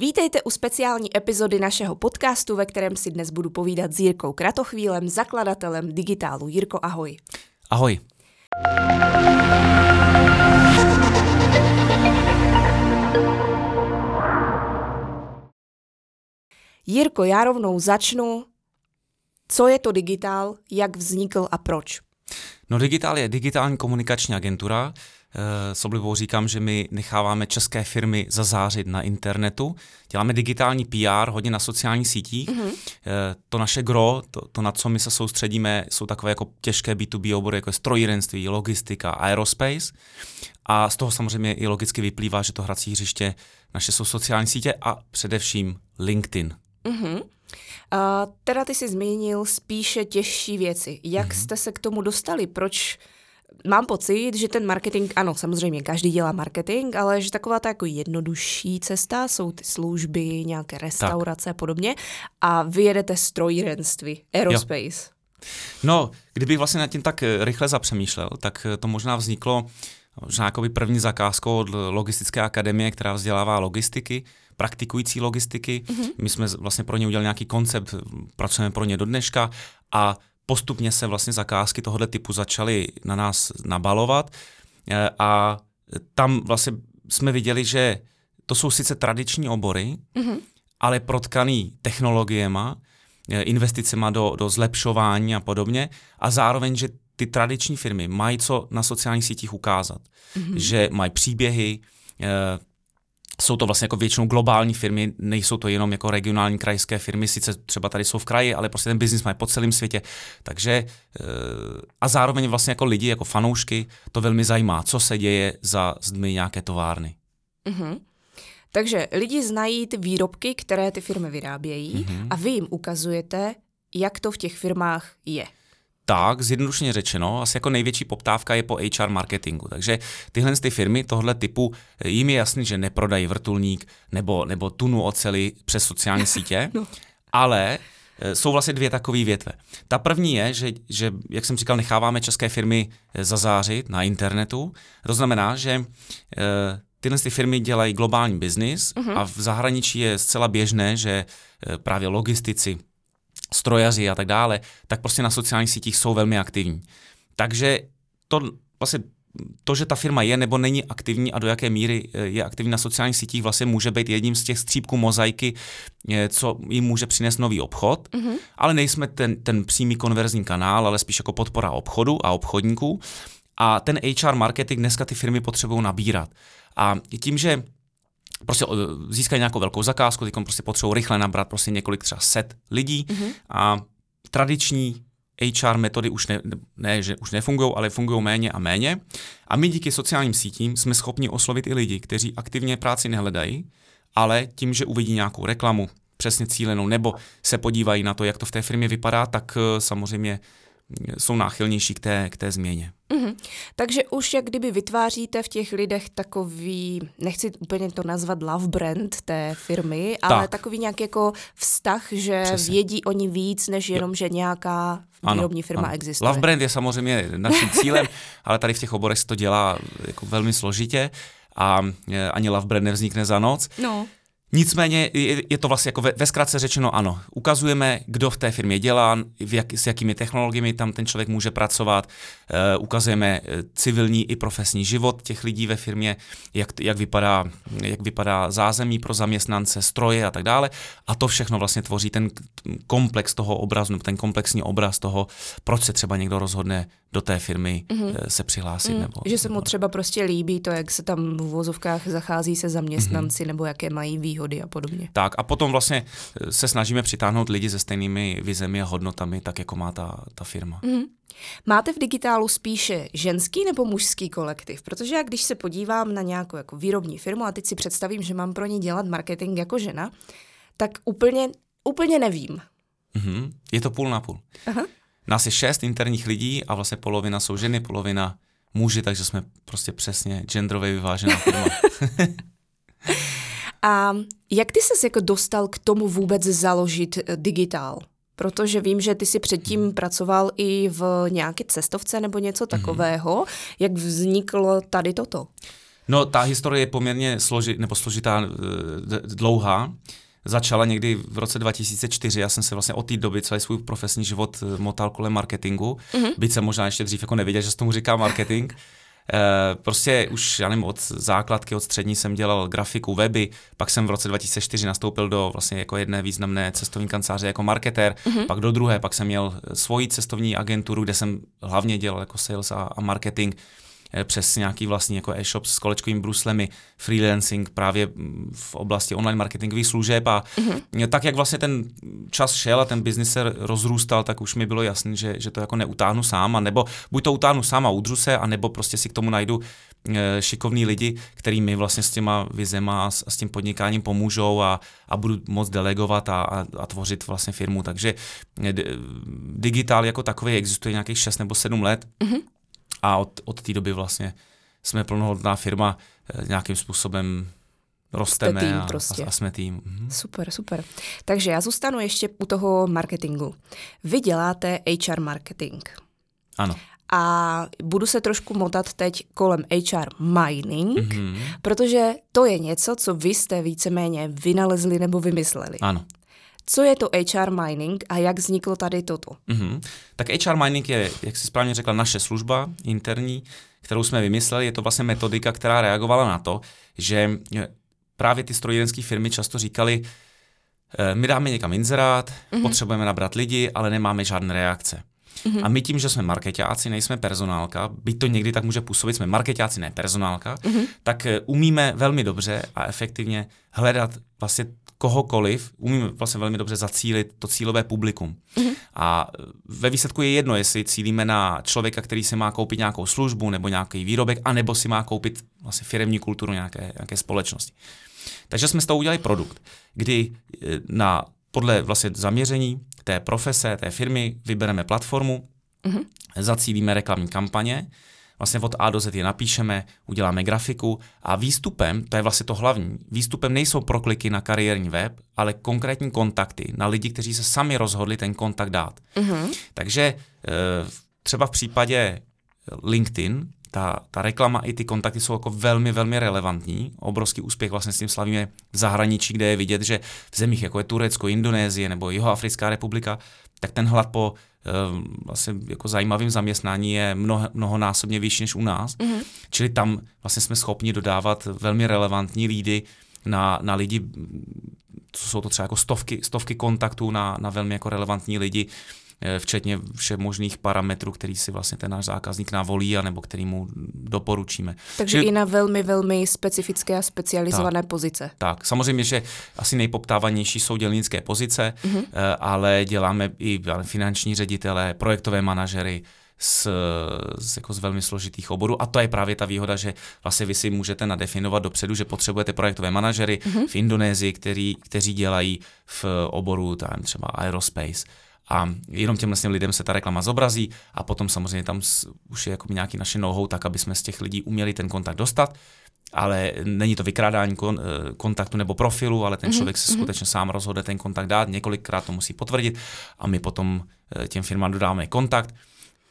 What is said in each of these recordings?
Vítejte u speciální epizody našeho podcastu, ve kterém si dnes budu povídat s Jirkou Kratochvílem, zakladatelem digitálu. Jirko, ahoj. Ahoj. Jirko, já rovnou začnu. Co je to digitál, jak vznikl a proč? No digitál je digitální komunikační agentura. Eh, s oblibou říkám, že my necháváme české firmy zazářit na internetu. Děláme digitální PR hodně na sociálních sítích. Mm-hmm. To naše gro, to, to, na co my se soustředíme, jsou takové jako těžké B2B obory, jako je strojírenství, logistika, aerospace. A z toho samozřejmě i logicky vyplývá, že to hrací hřiště naše jsou sociální sítě a především LinkedIn. Mm-hmm. A teda ty jsi zmínil spíše těžší věci. Jak mm-hmm. jste se k tomu dostali? Proč mám pocit, že ten marketing, ano, samozřejmě každý dělá marketing, ale že taková ta jako jednodušší cesta jsou ty služby, nějaké restaurace tak. a podobně a vy jedete strojírenství, aerospace. Jo. No, kdybych vlastně nad tím tak eh, rychle zapřemýšlel, tak eh, to možná vzniklo možná jako první zakázkou od logistické akademie, která vzdělává logistiky, praktikující logistiky. Mm-hmm. My jsme vlastně pro ně udělali nějaký koncept, pracujeme pro ně do dneška a postupně se vlastně zakázky tohoto typu začaly na nás nabalovat e, a tam vlastně jsme viděli, že to jsou sice tradiční obory, mm-hmm. ale protkaný technologiema, e, investicema do, do zlepšování a podobně a zároveň, že ty tradiční firmy mají co na sociálních sítích ukázat. Mm-hmm. Že mají příběhy, e, jsou to vlastně jako většinou globální firmy, nejsou to jenom jako regionální krajské firmy, sice třeba tady jsou v kraji, ale prostě ten biznis mají po celém světě. Takže eh, a zároveň vlastně jako lidi, jako fanoušky, to velmi zajímá, co se děje za zdmi nějaké továrny. Mm-hmm. Takže lidi znají ty výrobky, které ty firmy vyrábějí mm-hmm. a vy jim ukazujete, jak to v těch firmách je tak, zjednodušeně řečeno, asi jako největší poptávka je po HR marketingu. Takže tyhle ty firmy tohle typu, jim je jasný, že neprodají vrtulník nebo, nebo tunu oceli přes sociální sítě, no. ale e, jsou vlastně dvě takové větve. Ta první je, že, že, jak jsem říkal, necháváme české firmy e, zazářit na internetu. To znamená, že e, tyhle ty firmy dělají globální biznis uh-huh. a v zahraničí je zcela běžné, že právě logistici, strojaři a tak dále, tak prostě na sociálních sítích jsou velmi aktivní. Takže to vlastně to, že ta firma je nebo není aktivní a do jaké míry eh, je aktivní na sociálních sítích, vlastně může být jedním z těch střípků mozaiky, eh, co jim může přinést nový obchod, mm-hmm. ale nejsme ten, ten přímý konverzní kanál, ale spíš jako podpora obchodu a obchodníků. A ten HR marketing dneska ty firmy potřebují nabírat. A tím, že prostě získají nějakou velkou zakázku, teď prostě potřebují rychle nabrat prostě několik třeba set lidí mm-hmm. a tradiční HR metody už ne, ne, že už nefungují, ale fungují méně a méně. A my díky sociálním sítím jsme schopni oslovit i lidi, kteří aktivně práci nehledají, ale tím, že uvidí nějakou reklamu, přesně cílenou, nebo se podívají na to, jak to v té firmě vypadá, tak eh, samozřejmě jsou náchylnější k té, k té změně. Mm-hmm. Takže už jak kdyby vytváříte v těch lidech takový, nechci úplně to nazvat love brand té firmy, tak. ale takový nějaký jako vztah, že Přesně. vědí oni víc, než jenom, jo. že nějaká výrobní firma ano. existuje. Love brand je samozřejmě naším cílem, ale tady v těch oborech se to dělá jako velmi složitě a e, ani love brand nevznikne za noc. No. Nicméně je, je to vlastně jako ve, ve zkratce řečeno ano. Ukazujeme, kdo v té firmě dělá, v jak, s jakými technologiemi tam ten člověk může pracovat, uh, ukazujeme eh, civilní i profesní život těch lidí ve firmě, jak, jak, vypadá, jak vypadá zázemí pro zaměstnance, stroje a tak dále. A to všechno vlastně tvoří ten komplex toho obrazu, ten komplexní obraz toho, proč se třeba někdo rozhodne do té firmy mm-hmm. se přihlásit. Mm, nebo, že se mu třeba prostě líbí to, jak se tam v vozovkách zachází se zaměstnanci mm-hmm. nebo jaké mají výhody a podobně. Tak a potom vlastně eh, se snažíme přitáhnout lidi se stejnými vizemi a hodnotami, tak jako má ta, ta firma. Mm-hmm. Máte v digitálu spíše ženský nebo mužský kolektiv? Protože já když se podívám na nějakou jako výrobní firmu a teď si představím, že mám pro ně dělat marketing jako žena, tak úplně, úplně nevím. Mm-hmm. Je to půl na půl. Aha. Nás je šest interních lidí a vlastně polovina jsou ženy, polovina muži, takže jsme prostě přesně genderově vyvážená firma. a jak ty ses jako dostal k tomu vůbec založit eh, digitál? Protože vím, že ty si předtím hmm. pracoval i v nějaké cestovce nebo něco mhm. takového. Hmm. Jak vzniklo tady toto? No, ta historie je poměrně složi, nebo složitá, dlouhá. Začala někdy v roce 2004, já jsem se vlastně od té doby celý svůj profesní život motal kolem marketingu, mm-hmm. byť jsem možná ještě dřív jako nevěděl, že se tomu říká marketing. Eh, prostě už, já nevím, od základky, od střední jsem dělal grafiku, weby, pak jsem v roce 2004 nastoupil do vlastně jako jedné významné cestovní kanceláře jako marketér, mm-hmm. pak do druhé, pak jsem měl svoji cestovní agenturu, kde jsem hlavně dělal jako sales a, a marketing. Eh, přes nějaký vlastní jako e-shop s kolečkovými bruslemi, freelancing právě mm, v oblasti online marketingových služeb a mm-hmm. tak, jak vlastně ten čas šel a ten biznis se rozrůstal, tak už mi bylo jasné, že, že to jako neutáhnu sám, a nebo buď to utáhnu sám a udřu se, anebo prostě si k tomu najdu e, šikovní lidi, který mi vlastně s těma vizema a s, a s tím podnikáním pomůžou a, a budu moc delegovat a, a, a tvořit vlastně firmu. Takže d, digitál jako takový existuje nějakých 6 nebo 7 let. Mm-hmm a od, od té doby vlastně jsme plnohodnotná firma, eh, nějakým způsobem rosteme tým a, prostě. a, a jsme tým. Mhm. Super, super. Takže já zůstanu ještě u toho marketingu. Vy děláte HR marketing. Ano. A budu se trošku motat teď kolem HR mining, mm-hmm. protože to je něco, co vy jste víceméně vynalezli nebo vymysleli. Ano. Co je to HR mining a jak vzniklo tady toto? Mm-hmm. Tak HR mining je, jak jsi správně řekla, naše služba interní, kterou jsme vymysleli. Je to vlastně metodika, která reagovala na to, že právě ty strojírenské firmy často říkali, eh, my dáme někam inzerát, mm-hmm. potřebujeme nabrat lidi, ale nemáme žádné reakce. Mm-hmm. A my tím, že jsme marketáci, nejsme personálka, byť to někdy tak může působit, jsme marketáci, ne personálka, mm-hmm. tak eh, umíme velmi dobře a efektivně hledat vlastně kohokoliv, umíme vlastně velmi dobře zacílit to cílové publikum. Mm-hmm. A ve výsledku je jedno, jestli cílíme na člověka, který si má koupit nějakou službu nebo nějaký výrobek, anebo si má koupit vlastně firemní kulturu nějaké, nějaké společnosti. Takže jsme z toho udělali produkt, kdy eh, na, podle vlastně zaměření té profese, té firmy vybereme platformu, mm-hmm. zacílíme reklamní kampaně, vlastně od A do Z je napíšeme, uděláme grafiku a výstupem, to je vlastně to hlavní, výstupem nejsou prokliky na kariérní web, ale konkrétní kontakty na lidi, kteří se sami rozhodli ten kontakt dát. Mm-hmm. Takže eh, třeba v případě LinkedIn, ta, ta reklama i ty kontakty jsou jako velmi, velmi relevantní. Obrovský úspěch vlastně s tím slavíme v zahraničí, kde je vidět, že v zemích jako je Turecko, Indonésie nebo Jihoafrická republika, tak ten hlad po uh, vlastně jako zajímavým zaměstnání je mnoho, mnohonásobně vyšší než u nás. Mm-hmm. Čili tam vlastně jsme schopni dodávat velmi relevantní lídy na, na lidi, jsou to třeba jako stovky, stovky kontaktů na, na velmi jako relevantní lidi, Eh, včetně všech možných parametrů, který si vlastně ten náš zákazník navolí, anebo který mu doporučíme. Takže Čili, i na velmi, velmi specifické a specializované tak, pozice. Tak, samozřejmě, že asi nejpoptávanější jsou dělnické pozice, mm-hmm. ale děláme i finanční ředitele, projektové manažery, z, z, jako z velmi složitých oborů. A to je právě ta výhoda, že vlastně vy si můžete nadefinovat dopředu, že potřebujete projektové manažery mm-hmm. v Indonésii, který, kteří dělají v oboru tam třeba aerospace a jenom těm lidem se ta reklama zobrazí a potom samozřejmě tam už je jako nějaký naše nohou, tak aby jsme z těch lidí uměli ten kontakt dostat ale není to vykrádání kon, eh, kontaktu nebo profilu, ale ten mhm, člověk se mm-hmm. skutečně sám rozhodne ten kontakt dát, několikrát to musí potvrdit a my potom eh, těm firmám dodáme kontakt.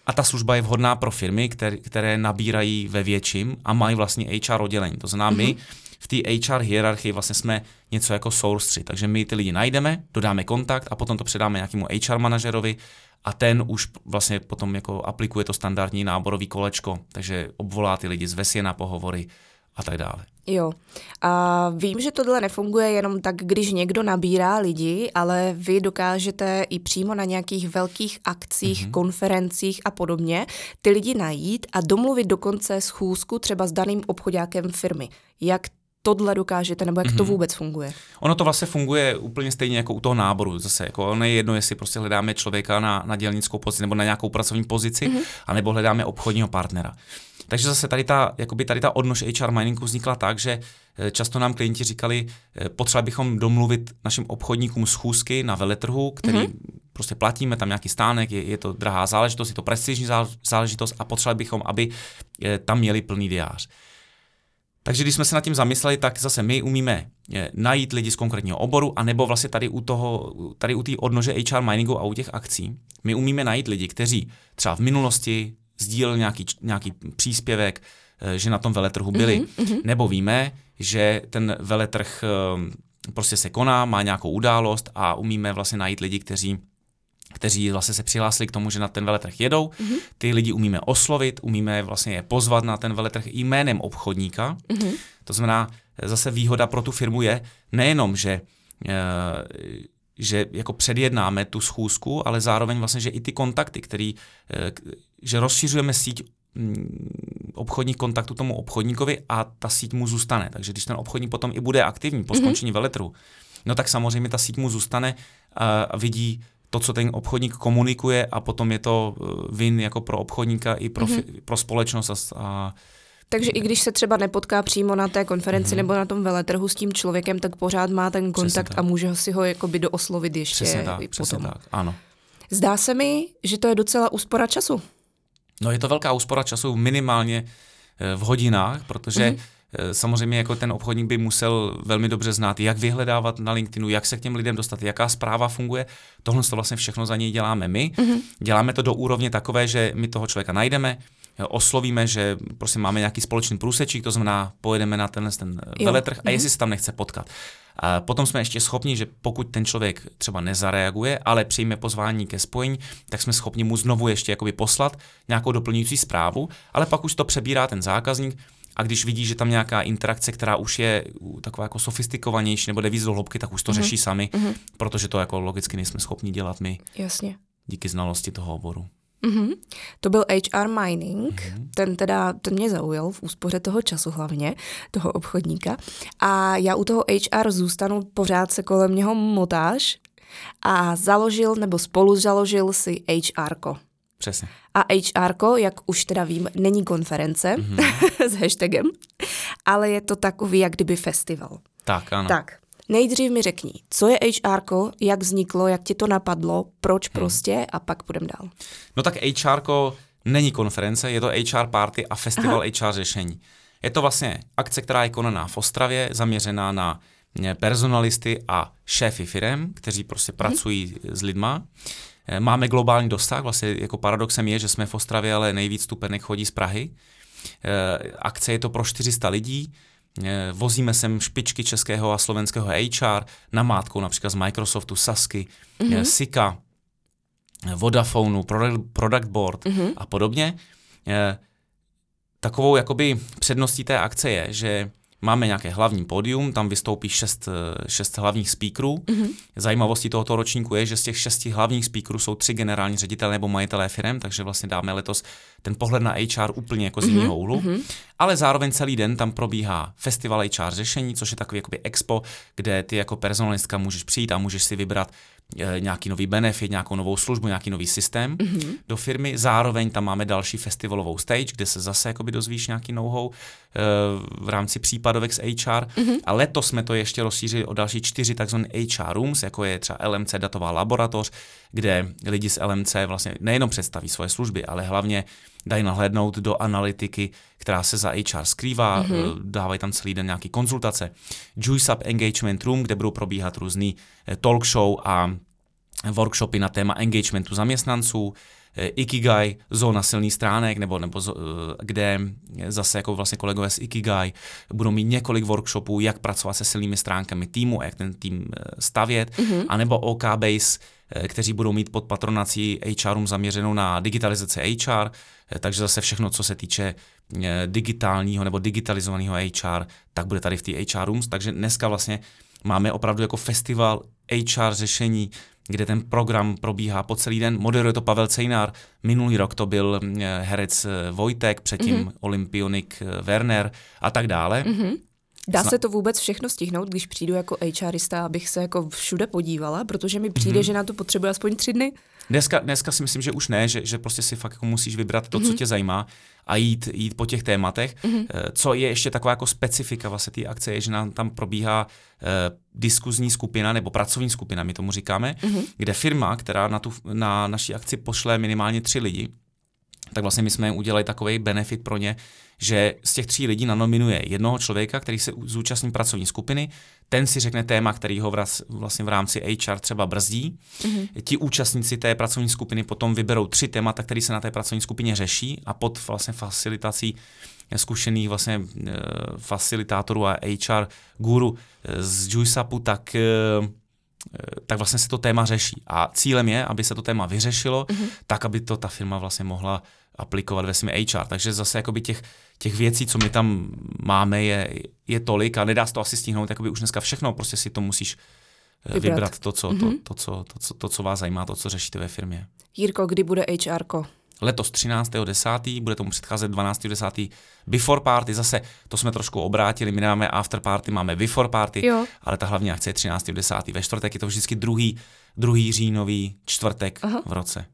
A ta služba je vhodná pro firmy, které, které nabírají ve větším a mají vlastně HR oddělení. To znamená, my mhm v té HR hierarchii vlastně jsme něco jako source 3, takže my ty lidi najdeme, dodáme kontakt a potom to předáme nějakému HR manažerovi a ten už vlastně potom jako aplikuje to standardní náborový kolečko, takže obvolá ty lidi, zvesí na pohovory a tak dále. Jo. A vím, že tohle nefunguje jenom tak, když někdo nabírá lidi, ale vy dokážete i přímo na nějakých velkých akcích, mm-hmm. konferencích a podobně ty lidi najít a domluvit dokonce schůzku třeba s daným obchodákem firmy. Jak tohle dokážete, nebo jak mm-hmm. to mhm. vůbec funguje? Ono to vlastně funguje úplně stejně jako u toho náboru. Zase jako ono je jedno, jestli prostě hledáme člověka na, na dělnickou pozici nebo na nějakou pracovní pozici, mm-hmm. anebo hledáme obchodního partnera. Takže zase tady ta, jakoby tady ta odnož HR miningu vznikla tak, že eh, často nám klienti říkali, eh, potřeba bychom domluvit našim obchodníkům schůzky na veletrhu, který mm-hmm. prostě platíme, tam nějaký stánek, je, je to drahá záležitost, je to prestižní záležitost a potřebovali bychom, aby eh, tam měli plný diář. Takže když jsme se nad tím zamysleli, tak zase my umíme eh, najít lidi z konkrétního oboru, anebo vlastně tady u toho, tady u té odnože HR miningu a u těch akcí, my umíme najít lidi, kteří třeba v minulosti sdíleli nějaký, nějaký příspěvek, že na tom veletrhu byli. Mm-hmm. Nebo víme, že ten veletrh prostě se koná, má nějakou událost a umíme vlastně najít lidi, kteří kteří vlastně se přihlásili k tomu, že na ten veletrh jedou. Mm-hmm. Ty lidi umíme oslovit, umíme vlastně je pozvat na ten veletrh jménem obchodníka. Mm-hmm. To znamená, zase výhoda pro tu firmu je nejenom, že eh, že jako předjednáme tu schůzku, ale zároveň vlastně, že i ty kontakty, který, eh, že rozšiřujeme síť mm, obchodních kontaktů tomu obchodníkovi a ta síť mu zůstane. Takže když ten obchodník potom i bude aktivní po mhm. skončení mm-hmm. veletru, no tak samozřejmě ta síť mu zůstane a vidí to, co ten obchodník komunikuje a potom je to eh, vin jako pro obchodníka i pro, mm-hmm. pro společnost a, a takže i když se třeba nepotká přímo na té konferenci mm-hmm. nebo na tom veletrhu s tím člověkem, tak pořád má ten kontakt a může si ho jakoby dooslovit ještě přesně tak, přesně potom. tak, ano. Zdá se mi, že to je docela úspora času. No je to velká úspora času minimálně eh, v hodinách, protože mm-hmm. Samozřejmě jako ten obchodník by musel velmi dobře znát, jak vyhledávat na LinkedInu, jak se k těm lidem dostat, jaká zpráva funguje. Tohle to vlastně všechno za něj děláme my. Mm-hmm. Děláme to do úrovně takové, že my toho člověka najdeme, oslovíme, že prostě máme nějaký společný průsečík, to znamená, pojedeme na tenhle ten veletrh a mhm. jestli se tam nechce potkat. A potom jsme ještě schopni, že pokud ten člověk třeba nezareaguje, ale přijme pozvání ke spojení, tak jsme schopni mu znovu ještě jakoby poslat nějakou doplňující zprávu, ale pak už to přebírá ten zákazník a když vidí, že tam nějaká interakce, která už je taková jako sofistikovanější nebo jde víc do hloubky, tak už to mm-hmm. řeší sami, mm-hmm. protože to jako logicky nejsme schopni dělat my. Jasně. Díky znalosti toho oboru. Mm-hmm. To byl HR mining, mm-hmm. ten teda, ten mě zaujal v úspoře toho času hlavně, toho obchodníka. A já u toho HR zůstanu, pořád se kolem něho motáš a založil nebo spolu založil si HR. Přesně. A HR, jak už teda vím, není konference mm-hmm. s hashtagem, ale je to takový jak kdyby festival. Tak, ano. Tak, Nejdřív mi řekni, co je HR, jak vzniklo, jak ti to napadlo, proč hmm. prostě a pak půjdeme dál. No tak HR není konference, je to HR party a festival Aha. HR řešení. Je to vlastně akce, která je konaná v Ostravě, zaměřená na personalisty a šéfy firem, kteří prostě hmm. pracují s lidma. Eh, máme globální dosah, vlastně jako paradoxem je, že jsme v Ostravě, ale nejvíc stupenek chodí z Prahy. Eh, akce je to pro 400 lidí, Eh, vozíme sem špičky českého a slovenského HR, namátkou například z Microsoftu, Sasky, mm-hmm. Sika, eh, Vodafonu, Product Board mm-hmm. a podobně. Takovou jakoby předností té akce je, že Máme nějaké hlavní pódium, tam vystoupí šest, eh, šest hlavních speakerů. Mm-hmm. Zajímavostí tohoto ročníku je, že z těch šesti hlavních speakerů jsou tři generální ředitelé nebo majitelé firm, takže vlastně dáme letos ten pohled na HR úplně jako z mm-hmm. jiného úhlu. Mm-hmm. Ale zároveň celý den tam probíhá festival HR řešení, což je takový jakoby expo, kde ty jako personalistka můžeš přijít a můžeš si vybrat Eh, nějaký nový benefit, nějakou novou službu, nějaký nový systém mm-hmm. do firmy. Zároveň tam máme další festivalovou stage, kde se zase jakoby dozvíš nějaký know-how v rámci případovek z HR. Mm-hmm. A letos jsme to ještě rozšířili o další čtyři takzvané HR rooms, jako je třeba LMC datová laboratoř, kde lidi z LMC vlastně nejenom představí svoje služby, ale hlavně dají nahlédnout do analytiky, která se za HR skrývá, mm-hmm. dávají tam celý den nějaký konzultace. Juice Up Engagement Room, kde budou probíhat různý eh, talk show a workshopy na téma engagementu zaměstnanců, eh, Ikigai, zóna silných stránek, nebo, nebo kde zase jako vlastně kolegové z Ikigai budou mít několik workshopů, jak pracovat se silnými stránkami týmu, jak ten tým stavět, mm-hmm. anebo OK Base, kteří budou mít pod patronací HRům zaměřenou na digitalizaci HR, takže zase všechno, co se týče eh, digitálního nebo digitalizovaného HR, tak bude tady v té HR Rooms. Takže dneska vlastně máme opravdu jako festival HR řešení, kde ten program probíhá po celý den. Moderuje to Pavel Cejnár, minulý rok to byl eh, herec eh, Vojtek, předtím mm-hmm. olympionik Werner a tak dále. Mm-hmm. Dá se to vůbec všechno stihnout, když přijdu jako HRista, abych se jako všude podívala, protože mi přijde, mm-hmm. že na to potřebuje aspoň tři dny? Dneska, dneska si myslím, že už ne, že, že prostě si fakt jako musíš vybrat to, mm-hmm. co mhm. tě zajímá a jít, jít po těch tématech. Mm-hmm. Co je ještě taková jako specifika vlastně té akce, je, že nám tam probíhá uh, diskuzní skupina nebo pracovní skupina, my tomu říkáme, mm-hmm. kde firma, která na, tu, na naší akci pošle minimálně tři lidi, tak vlastně my jsme udělali takový benefit pro ně, že z těch tří lidí nanominuje jednoho člověka, který se zúčastní pracovní skupiny, ten si řekne téma, který ho vlastně v rámci HR třeba brzdí. Mm-hmm. Ti účastníci té pracovní skupiny potom vyberou tři témata, které se na té pracovní skupině řeší a pod vlastně facilitací zkušených vlastně e, facilitátorů a HR guru e, z JuiceUpu, tak e, tak vlastně se to téma řeší. A cílem je, aby se to téma vyřešilo, mm-hmm. tak, aby to ta firma vlastně mohla aplikovat ve svém HR. Takže zase jakoby těch, těch věcí, co my tam máme, je, je tolik a nedá se to asi stihnout jakoby už dneska všechno, prostě si to musíš eh, vybrat, vybrat to, co, mm-hmm. to, mhm. to, co, to, co, to, co vás zajímá, to, co řešíte ve firmě. Jirko, kdy bude HR? -ko? Letos 13.10. bude tomu předcházet 12.10. before party, zase to jsme trošku obrátili, my nemáme after party, máme before party, jo. ale ta hlavní akce je 13.10. Ve čtvrtek je to vždycky druhý, druhý říjnový čtvrtek Aha. v roce.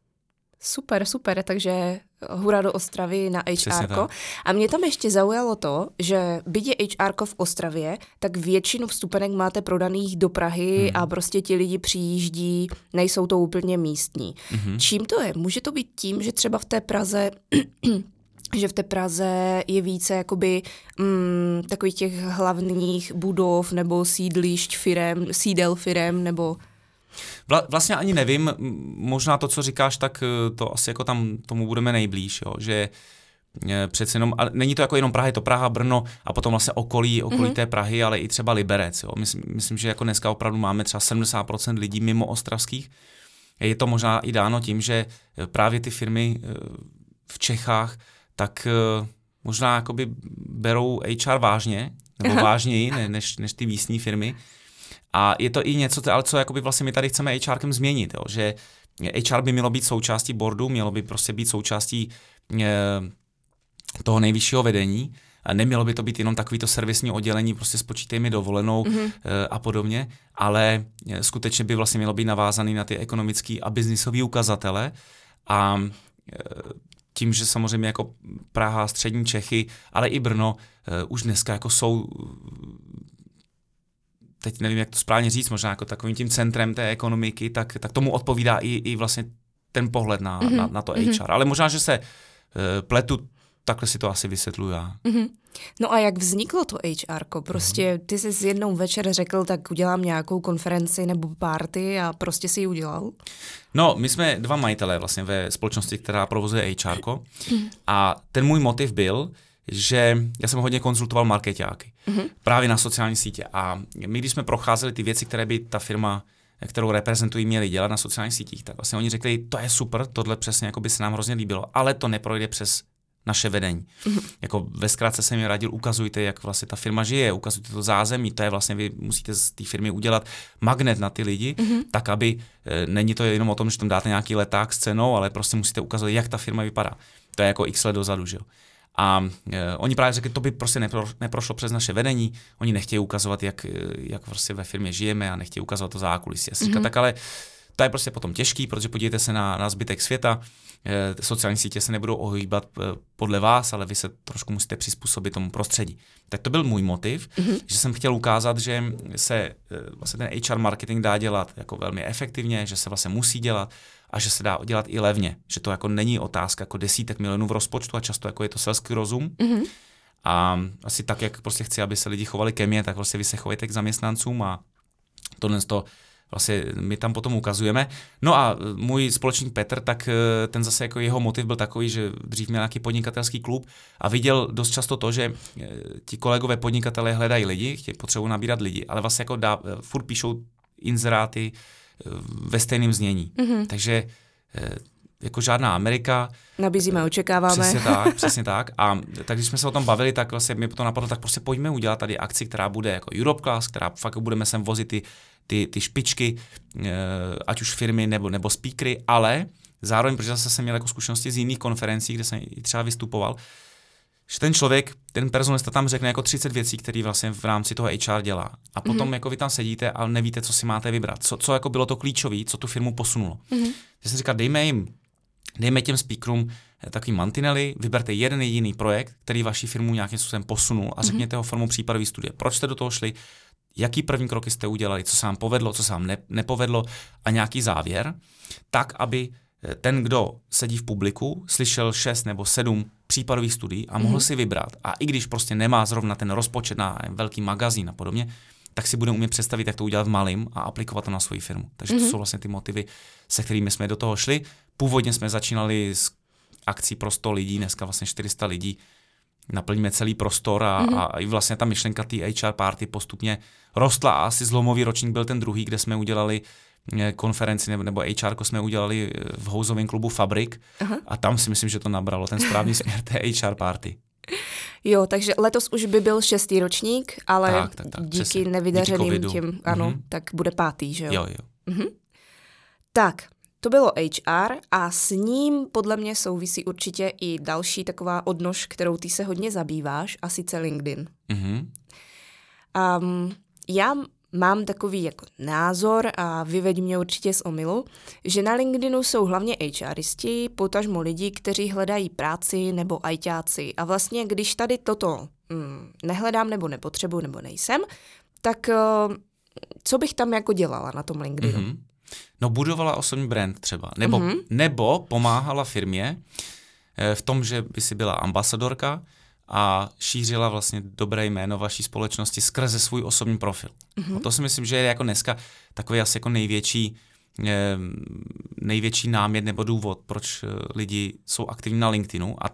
Super, super, takže hura do Ostravy na HR. A mě tam ještě zaujalo to, že byť je HR v Ostravě, tak většinu vstupenek máte prodaných do Prahy hmm. a prostě ti lidi přijíždí, nejsou to úplně místní. Hmm. Čím to je? Může to být tím, že třeba v té Praze že v té Praze je více jakoby mm, takových těch hlavních budov nebo sídlišť firem, sídel firem nebo Vla, vlastně ani nevím, možná to, co říkáš, tak eh, to asi jako tam tomu budeme nejblíž, jo, že eh, přece jenom, a není to jako jenom Praha, je to Praha, Brno a potom vlastně okolí, okolí mm-hmm. té Prahy, ale i třeba Liberec. Jo. Myslím, myslím, že jako dneska opravdu máme třeba 70% lidí mimo ostravských. Je to možná i dáno tím, že eh, právě ty firmy v Čechách tak možná jakoby berou HR vážně, nebo vážněji než, než ty místní firmy. A je to i něco, ale co jakoby vlastně my tady chceme HRkem změnit, jo, že HR by mělo být součástí boardu, mělo by prostě být součástí e, toho nejvyššího vedení, a nemělo by to být jenom takovýto servisní oddělení, prostě spočítej mi dovolenou mm-hmm. a podobně, ale skutečně by vlastně mělo být navázaný na ty ekonomické a biznisové ukazatele a tím, že samozřejmě jako Praha, střední Čechy, ale i Brno už dneska jako jsou teď nevím, jak to správně říct, možná jako takovým tím centrem té ekonomiky, tak, tak tomu odpovídá i, i vlastně ten pohled na, mm-hmm. na, na to HR. Mm-hmm. Ale možná, že se uh, pletu, takhle si to asi vysvětluju já. Mm-hmm. No a jak vzniklo to HR? Prostě mhm. ty jsi jednou večer řekl, tak udělám nějakou konferenci nebo party a prostě si ji udělal? No, my jsme dva majitelé vlastně ve společnosti, která provozuje HR. Mhm. A ten můj motiv byl, že já jsem hodně konzultoval marketáky mm-hmm. právě na sociální sítě. A my, když jsme procházeli ty věci, které by ta firma, kterou reprezentují, měli dělat na sociálních sítích, tak vlastně oni řekli, to je super, tohle přesně jako by se nám hrozně líbilo, ale to neprojde přes naše vedení. Mm-hmm. Jako ve zkrátce jsem mi radil, ukazujte, jak vlastně ta firma žije, ukazujte to zázemí, to je vlastně, vy musíte z té firmy udělat magnet na ty lidi, mm-hmm. tak aby, e, není to jenom o tom, že tam dáte nějaký leták s cenou, ale prostě musíte ukazovat, jak ta firma vypadá. To je jako x let dozadu, že jo. A e, oni právě řekli, to by prostě nepro, neprošlo přes naše vedení, oni nechtějí ukazovat, jak, e, jak prostě ve firmě žijeme a nechtějí ukazovat to zákulisí. Já mm-hmm. tak ale to je prostě potom těžký, protože podívejte se na, na zbytek světa, e, sociální sítě se nebudou ohýbat e, podle vás, ale vy se trošku musíte přizpůsobit tomu prostředí. Tak to byl můj motiv, mm-hmm. že jsem chtěl ukázat, že se e, vlastně ten HR marketing dá dělat jako velmi efektivně, že se vlastně musí dělat a že se dá dělat i levně, že to jako není otázka jako desítek milionů v rozpočtu a často jako je to selský rozum. Mm-hmm. A asi tak, jak prostě chci, aby se lidi chovali ke mně, tak prostě vy se chovejte k zaměstnancům a tohle to vlastně my tam potom ukazujeme. No a můj společník Petr, tak eh, ten zase jako jeho motiv byl takový, že dřív měl nějaký podnikatelský klub a viděl dost často to, že eh, ti kolegové podnikatelé hledají lidi, chtějí potřebují nabírat lidi, ale vlastně jako dá, furt píšou inzeráty, ve stejném znění. Mm-hmm. Takže eh, jako žádná Amerika. Nabízíme, očekáváme. Přesně tak, přesně tak. A tak když jsme se o tom bavili, tak vlastně mi to napadlo, tak prostě pojďme udělat tady akci, která bude jako Europe Class, která fakt budeme sem vozit ty, ty, ty špičky, eh, ať už firmy nebo, nebo speakery, ale zároveň, protože zase jsem měl jako zkušenosti z jiných konferencí, kde jsem třeba vystupoval, že ten člověk, ten personalista tam řekne jako 30 věcí, které vlastně v rámci toho HR dělá. A potom mm-hmm. jako vy tam sedíte a nevíte, co si máte vybrat. Co, co jako bylo to klíčové, co tu firmu posunulo. Mm-hmm. Já jsem říkal, dejme jim, dejme těm speakerům eh, takový mantinely, vyberte jeden jediný projekt, který vaši firmu nějakým způsobem posunul a mhm. řekněte mm-hmm. ho formou případové studie. Proč jste do toho šli, jaký první kroky jste udělali, co se vám povedlo, co se vám ne, nepovedlo a nějaký závěr, tak, aby ten, kdo sedí v publiku, slyšel šest nebo sedm případových studií a mohl mm-hmm. si vybrat. A i když prostě nemá zrovna ten rozpočet na velký magazín a podobně, tak si bude umět představit, jak to udělat v malým a aplikovat to na svoji firmu. Takže mm-hmm. to mhm. jsou vlastně ty motivy, se kterými jsme do toho šli. Původně jsme začínali s akcí pro 100 lidí, dneska vlastně 400 lidí. Naplníme celý prostor a, mm-hmm. a i vlastně ta myšlenka té HR party postupně rostla a asi zlomový ročník byl ten druhý, kde jsme udělali konferenci nebo, nebo HR jsme udělali eh, v houzovém klubu Fabrik Aha. a tam si myslím, že to nabralo ten správný směr té HR party. Jo, takže letos už by byl šestý ročník, ale tak, tak, tak, díky přesně. nevydařeným díky tím, ano, mm-hmm. tak bude pátý, že jo? Jo, jo. Mm-hmm. Tak, to bylo HR a s ním podle mě souvisí určitě i další taková odnož, kterou ty se hodně zabýváš, a sice LinkedIn. Mm-hmm. Um, já mám takový jako názor a vyveď mě určitě z omilu, že na LinkedInu jsou hlavně HRisti, potažmo lidi, kteří hledají práci nebo ajťáci. A vlastně, když tady toto mm, nehledám nebo nepotřebuji nebo nejsem, tak uh, co bych tam jako dělala na tom LinkedInu? Mm-hmm. No budovala osobní brand třeba, nebo, mm-hmm. nebo pomáhala firmě eh, v tom, že by si byla ambasadorka, a šířila vlastně dobré jméno vaší společnosti skrze svůj osobní profil. Mm-hmm. A to si myslím, že je jako dneska takový asi jako největší, největší námět nebo důvod, proč eh, lidi jsou aktivní na LinkedInu. A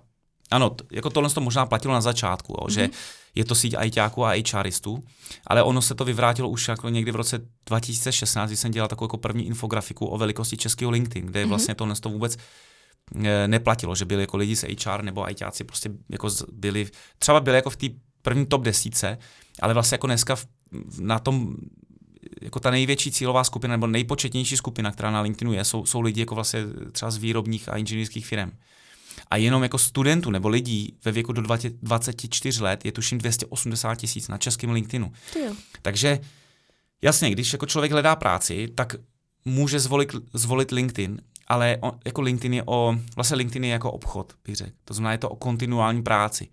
ano, jako tohle to možná platilo na začátku, jo, mm-hmm. že je to síť ITáků a HRistů, ale ono se to vyvrátilo už jako někdy v roce 2016, kdy jsem dělal takovou jako první infografiku o velikosti českého LinkedIn, kde mm-hmm. vlastně tohle to vůbec neplatilo, že byli jako lidi z HR nebo ITáci prostě jako byli, třeba byli jako v té první top desíce, ale vlastně jako dneska v, na tom jako ta největší cílová skupina nebo nejpočetnější skupina, která na LinkedInu je, jsou, jsou lidi jako vlastně třeba z výrobních a inženýrských firm. A jenom jako studentů nebo lidí ve věku do 20, 24 let je tuším 280 tisíc na českém LinkedInu. Takže jasně, když jako člověk hledá práci, tak může zvolit, zvolit LinkedIn, ale on, jako LinkedIn je o, vlastně LinkedIn je jako obchod, bych řekl. To znamená, je to o kontinuální práci.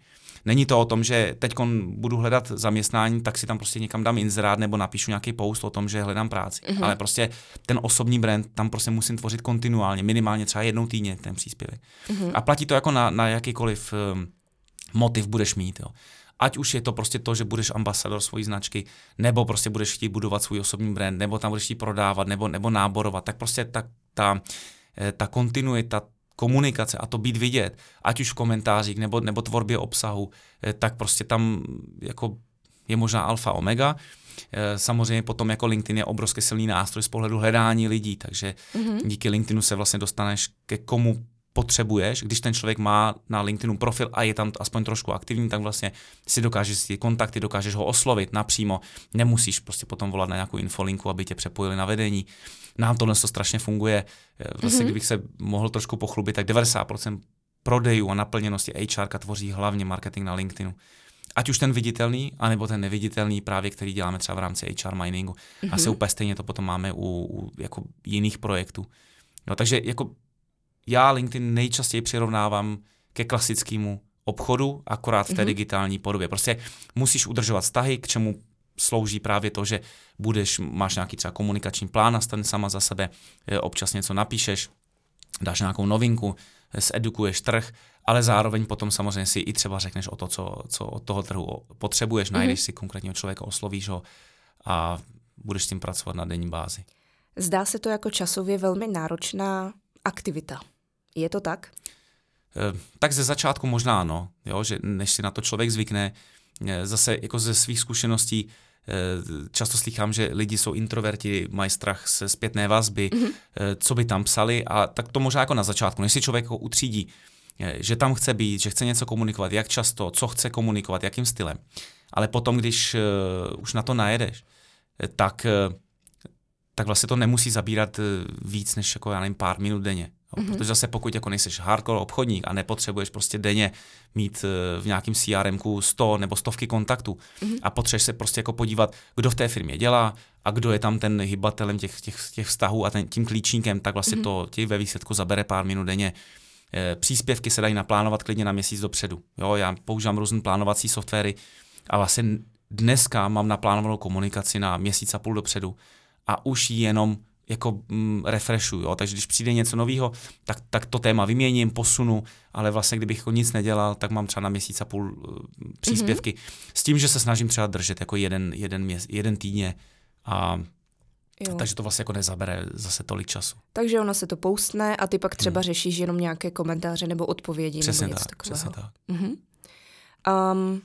Není to o tom, že teď budu hledat zaměstnání, tak si tam prostě někam dám inzerát nebo napíšu nějaký post o tom, že hledám práci. Mm-hmm. Ale prostě ten osobní brand tam prostě musím tvořit kontinuálně, minimálně třeba jednou týdně ten příspěvek. Mm-hmm. A platí to jako na, na jakýkoliv um, motiv budeš mít. Jo. Ať už je to prostě to, že budeš ambasador svojí značky, nebo prostě budeš chtít budovat svůj osobní brand, nebo tam budeš chtít prodávat, nebo, nebo náborovat, tak prostě ta, ta ta kontinuita, komunikace a to být vidět, ať už v komentářích nebo, nebo tvorbě obsahu, eh, tak prostě tam jako je možná alfa omega. Eh, samozřejmě potom jako LinkedIn je obrovský silný nástroj z pohledu hledání lidí, takže mm-hmm. díky LinkedInu se vlastně dostaneš ke komu potřebuješ, když ten člověk má na LinkedInu profil a je tam aspoň trošku aktivní, tak vlastně si dokážeš si kontakty, dokážeš ho oslovit napřímo, nemusíš prostě potom volat na nějakou infolinku, aby tě přepojili na vedení. Nám tohle to strašně funguje. Vlastně, mm-hmm. kdybych se mohl trošku pochlubit, tak 90% prodejů a naplněnosti HR tvoří hlavně marketing na LinkedInu. Ať už ten viditelný, anebo ten neviditelný právě, který děláme třeba v rámci HR miningu. Mm-hmm. A se úplně stejně to potom máme u, u jako jiných projektů. No, takže jako já LinkedIn nejčastěji přirovnávám ke klasickému obchodu, akorát v té mm-hmm. digitální podobě. Prostě musíš udržovat vztahy, k čemu slouží právě to, že budeš, máš nějaký třeba komunikační plán nastaven sama za sebe, eh, občas něco napíšeš, dáš nějakou novinku, eh, zedukuješ trh, ale zároveň potom samozřejmě si i třeba řekneš o to, co, co od toho trhu potřebuješ, najdeš mm-hmm. si konkrétního člověka, oslovíš ho a budeš s tím pracovat na denní bázi. Zdá se to jako časově velmi náročná aktivita. Je to tak? Eh, tak ze začátku možná ano, jo, že než si na to člověk zvykne, zase jako ze svých zkušeností často slychám, že lidi jsou introverti, mají strach se zpětné vazby, mm-hmm. co by tam psali a tak to možná jako na začátku, než si člověk jako utřídí, že tam chce být, že chce něco komunikovat, jak často, co chce komunikovat, jakým stylem. Ale potom, když už na to najedeš, tak, tak vlastně to nemusí zabírat víc než jako, já nevím, pár minut denně. No, mm-hmm. Protože zase pokud jako nejseš hardcore obchodník a nepotřebuješ prostě denně mít eh, v nějakém CRM 100 nebo stovky kontaktů mm-hmm. a potřebuješ se prostě jako podívat, kdo v té firmě dělá a kdo je tam ten hybatelem těch, těch, těch vztahů a ten, tím klíčníkem, tak vlastně mm-hmm. to ti ve výsledku zabere pár minut denně. E, příspěvky se dají naplánovat klidně na měsíc dopředu. Jo, já používám různé plánovací softwary a vlastně dneska mám naplánovanou komunikaci na měsíc a půl dopředu a už jenom jako mm, refreshuju. Jo? Takže když přijde něco nového, tak, tak to téma vyměním, posunu, ale vlastně kdybych jako nic nedělal, tak mám třeba na měsíc a půl uh, příspěvky. Mm-hmm. S tím, že se snažím třeba držet jako jeden, jeden, měs, jeden týdně a Jo. Takže to vlastně jako nezabere zase tolik času. Takže ono se to poustne a ty pak třeba hmm. řešíš jenom nějaké komentáře nebo odpovědi přesně nebo něco tak, takového. Přesně tak. Mm-hmm. Um,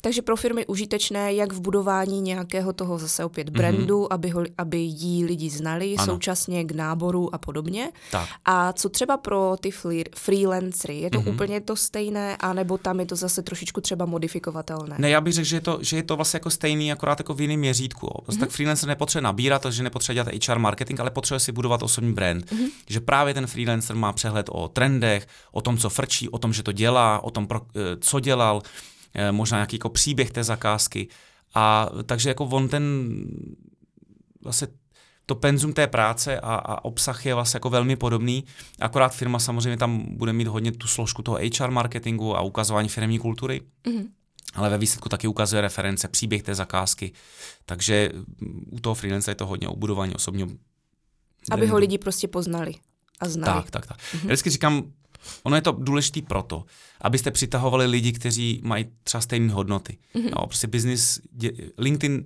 takže pro firmy užitečné jak v budování nějakého toho zase opět mhm. brandu, mm-hmm. aby, ho, aby jí lidi znali, ano. současně k náboru a podobně. Tak. A co třeba pro ty freelancery? Je to mm-hmm. úplně to stejné, anebo tam je to zase trošičku třeba modifikovatelné? Ne, já bych řekl, že je to, že je to vlastně jako stejný, akorát jako v jiném měřítku. Mm-hmm. Tak freelancer nepotřebuje nabírat, takže nepotřebuje dělat HR marketing, ale potřebuje si budovat osobní brand. Mm-hmm. Že právě ten freelancer má přehled o trendech, o tom, co frčí, o tom, že to dělá, o tom, pro, eh, co dělal možná nějaký jako příběh té zakázky. A takže jako on ten vlastně to penzum té práce a, a obsah je vlastně jako velmi podobný, akorát firma samozřejmě tam bude mít hodně tu složku toho HR marketingu a ukazování firmní kultury, mm-hmm. ale ve výsledku taky ukazuje reference, příběh té zakázky, takže u toho freelance je to hodně o budování osobního Aby ho lidi prostě poznali a znali. Tak, tak, tak. Mm-hmm. Já vždycky říkám, Ono je to důležité proto, abyste přitahovali lidi, kteří mají třeba stejné hodnoty. Mm-hmm. No, prostě business, LinkedIn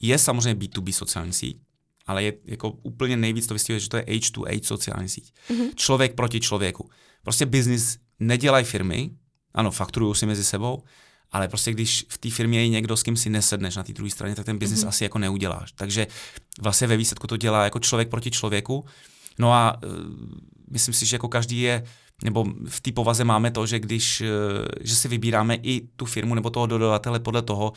je samozřejmě B2B sociální síť, ale je jako úplně nejvíc to vystihuje, že to je H2H sociální síť. Mm-hmm. Člověk proti člověku. Prostě business nedělají firmy, ano, fakturují si mezi sebou, ale prostě když v té firmě je někdo, s kým si nesedneš na té druhé straně, tak ten business mm-hmm. asi jako neuděláš. Takže vlastně ve výsledku to dělá jako člověk proti člověku. No a uh, myslím si, že jako každý je nebo v té povaze máme to, že když eh, že si vybíráme i tu firmu nebo toho dodavatele podle toho,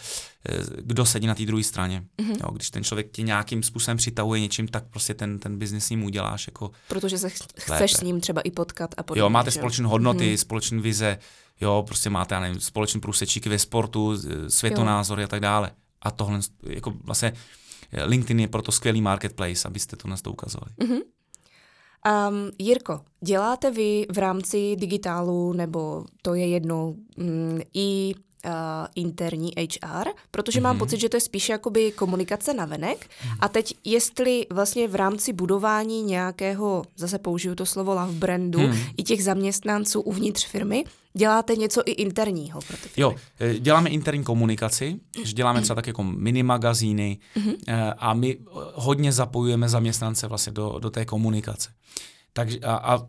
eh, kdo sedí na té druhé straně. Mm-hmm. Jo, když ten člověk ti nějakým způsobem přitahuje něčím, tak prostě ten, ten biznis s ním uděláš. Jako Protože se ch- chceš s ním třeba i potkat a podobně. Jo, máte společné hodnoty, mm-hmm. společné vize, jo, prostě máte, já nevím, společné průsečíky ve sportu, světonázory jo. a tak dále. A tohle, jako vlastně LinkedIn je proto skvělý marketplace, abyste to nás to ukazovali. Mm-hmm. Um, Jirko, děláte vy v rámci digitálu, nebo to je jedno, um, i uh, interní HR, protože mm-hmm. mám mhm. pocit, že to je spíše jakoby komunikace na venek. Mm-hmm. A teď, jestli vlastně v rámci budování nějakého, zase použiju to slovo love brandu, mm-hmm. i těch zaměstnanců uvnitř firmy, děláte něco i interního pro ty firmy. Jo, eh, děláme interní komunikaci, že děláme třeba tak jako mini magazíny mm-hmm. a my hodně zapojujeme zaměstnance vlastně do, do té komunikace. Takže a, a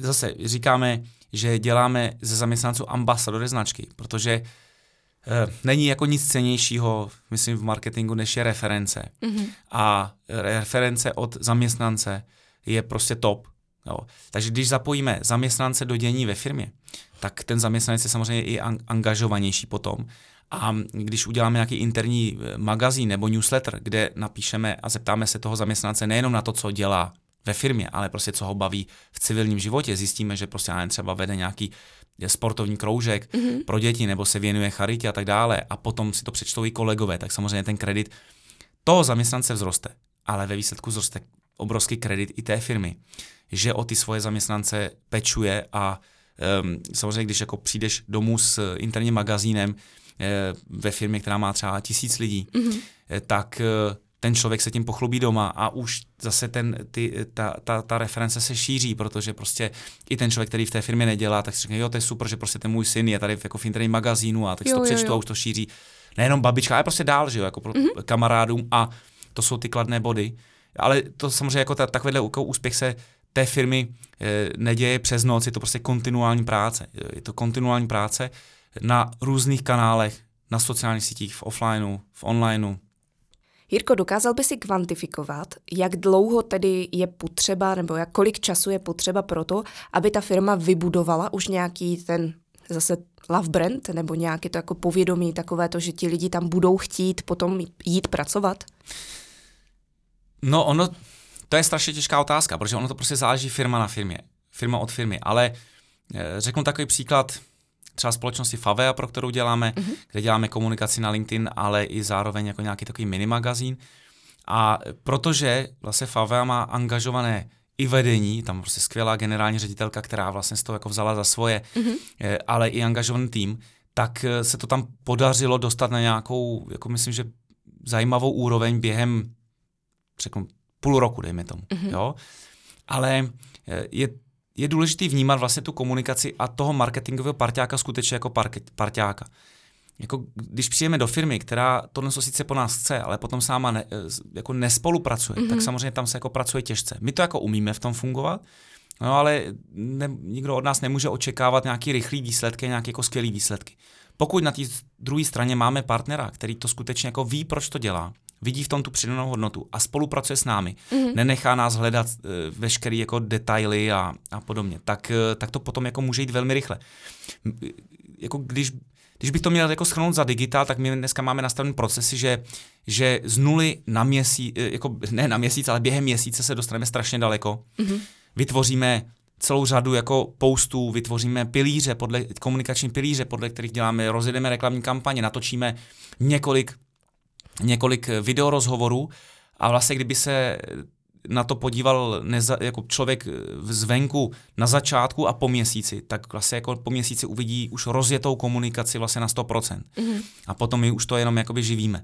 zase říkáme, že děláme ze zaměstnanců ambasadory značky, protože e, není jako nic cenějšího, myslím, v marketingu, než je reference. Mm-hmm. A reference od zaměstnance je prostě top. Jo. Takže když zapojíme zaměstnance do dění ve firmě, tak ten zaměstnanec je samozřejmě i angažovanější potom. A když uděláme nějaký interní eh, magazín nebo newsletter, kde napíšeme a zeptáme se toho zaměstnance nejenom na to, co dělá ve firmě, ale prostě co ho baví v civilním životě. Zjistíme, že prostě třeba vede nějaký sportovní kroužek mm-hmm. pro děti nebo se věnuje charitě a tak dále a potom si to přečtou i kolegové, tak samozřejmě ten kredit toho zaměstnance vzroste, ale ve výsledku vzroste obrovský kredit i té firmy, že o ty svoje zaměstnance pečuje a um, samozřejmě, když jako přijdeš domů s interním magazínem e, ve firmě, která má třeba tisíc lidí, mm-hmm. tak e, ten člověk se tím pochlubí doma a už zase ten, ty, ta, ta, ta reference se šíří, protože prostě i ten člověk, který v té firmě nedělá, tak si řekne, jo, to je super, že prostě ten můj syn je tady v, jako v interním magazínu a tak si to přečtu a už to šíří. Nejenom babička, ale prostě dál, že jo, jako pro mm-hmm. kamarádům a to jsou ty kladné body. Ale to samozřejmě jako ta, takovýhle úspěch se té firmy e, neděje přes noc, je to prostě kontinuální práce. Je to kontinuální práce na různých kanálech, na sociálních sítích, v offlineu, v onlineu, Jirko, dokázal by si kvantifikovat, jak dlouho tedy je potřeba, nebo jak kolik času je potřeba pro to, aby ta firma vybudovala už nějaký ten zase love brand, nebo nějaké to jako povědomí takové to, že ti lidi tam budou chtít potom jít pracovat? No ono, to je strašně těžká otázka, protože ono to prostě záleží firma na firmě, firma od firmy, ale eh, řeknu takový příklad, třeba společnosti Favea, pro kterou děláme, mm-hmm. kde děláme komunikaci na LinkedIn, ale i zároveň jako nějaký takový minimagazín. A protože vlastně Favea má angažované i vedení, tam prostě skvělá generální ředitelka, která vlastně z toho jako vzala za svoje, mm-hmm. ale i angažovaný tým, tak eh, se to tam podařilo dostat na nějakou, jako myslím, že zajímavou úroveň během, řeknu, půl roku, dejme tomu. Mm-hmm. Jo? Ale eh, je, je důležité vnímat vlastně tu komunikaci a toho marketingového parťáka skutečně jako parket, parťáka. Jako, když přijeme do firmy, která tohle sice po nás chce, ale potom sama ne, eh, jako nespolupracuje, mm-hmm. tak mhm. samozřejmě tam se jako pracuje těžce. My to jako umíme v tom fungovat, no ale ne, nikdo od nás nemůže očekávat nějaký rychlý výsledky, nějaké jako skvělý výsledky. Pokud na té druhé straně máme partnera, který to skutečně jako ví, proč to dělá, vidí v tom tu přidanou hodnotu a spolupracuje s námi, mm-hmm. nenechá nás hledat uh, veškeré jako detaily a, a podobně, tak, uh, tak to potom jako může jít velmi rychle. Jako když, když bych to měl jako schrnout za digitál, tak my dneska máme nastavené procesy, že, že z nuly na měsíc, eh, jako ne na měsíc, ale během měsíce se dostaneme strašně daleko. Mm-hmm. Vytvoříme celou řadu jako postů, vytvoříme pilíře, podle, komunikační pilíře, podle kterých děláme, rozjedeme reklamní kampaně, natočíme několik, několik videorozhovorů a vlastně kdyby se na to podíval neza, jako člověk zvenku na začátku a po měsíci, tak vlastně jako po měsíci uvidí už rozjetou komunikaci vlastně na 100%. Mm-hmm. A potom my už to jenom jakoby živíme.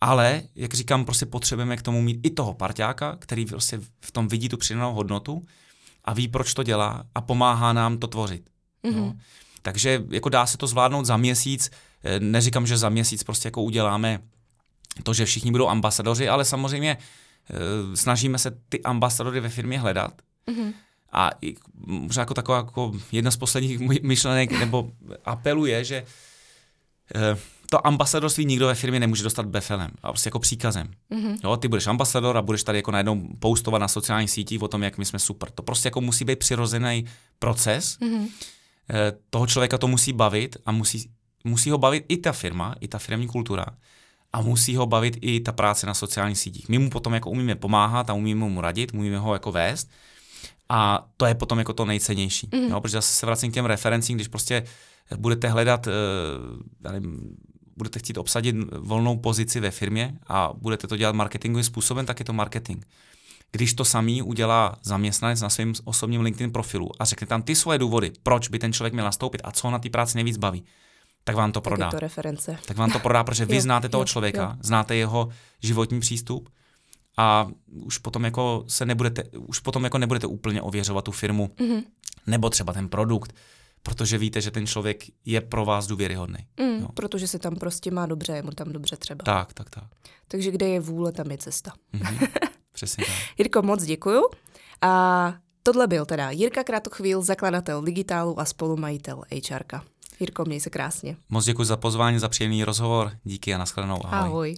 Ale, jak říkám, prostě potřebujeme k tomu mít i toho parťáka, který vlastně v tom vidí tu přidanou hodnotu a ví, proč to dělá a pomáhá nám to tvořit. Mm-hmm. No. Takže jako dá se to zvládnout za měsíc, eh, neříkám, že za měsíc prostě jako uděláme to, že všichni budou ambasadoři, ale samozřejmě e, snažíme se ty ambasadory ve firmě hledat. Mm-hmm. A i, možná jako taková jako jedna z posledních myšlenek nebo apelů je, že e, to ambasadorství nikdo ve firmě nemůže dostat befelem, a prostě jako příkazem. Mm-hmm. Jo, ty budeš ambasador a budeš tady jako najednou postovat na sociálních sítích o tom, jak my jsme super. To prostě jako musí být přirozený proces. Mm-hmm. toho člověka to musí bavit a musí, musí ho bavit i ta firma, i ta firmní kultura. A musí ho bavit i ta práce na sociálních sítích. My mu potom jako umíme pomáhat a umíme mu radit, umíme ho jako vést. A to je potom jako to nejcennější. Mm-hmm. Jo, protože zase se vracím k těm referencím, když prostě budete hledat, uh, já nevím, budete chtít obsadit volnou pozici ve firmě a budete to dělat marketingovým způsobem, tak je to marketing. Když to samý udělá zaměstnanec na svém osobním LinkedIn profilu a řekne tam ty svoje důvody, proč by ten člověk měl nastoupit a co ho na té práci nejvíc baví, tak vám to prodá. Tak to reference. Tak vám to prodá, protože vy jo, znáte toho jo, člověka, jo. znáte jeho životní přístup a už potom jako se nebudete, už potom jako nebudete úplně ověřovat tu firmu mm-hmm. nebo třeba ten produkt protože víte, že ten člověk je pro vás důvěryhodný. Mm, jo. Protože se tam prostě má dobře, je mu tam dobře třeba. Tak, tak, tak. Takže kde je vůle, tam je cesta. Mm-hmm. Přesně tak. Jirko, moc děkuju. A tohle byl teda Jirka Kratochvíl, zakladatel digitálu a spolumajitel HRka. Jirko, měj se krásně. Moc děkuji za pozvání, za příjemný rozhovor. Díky a nashledanou. Ahoj. Ahoj.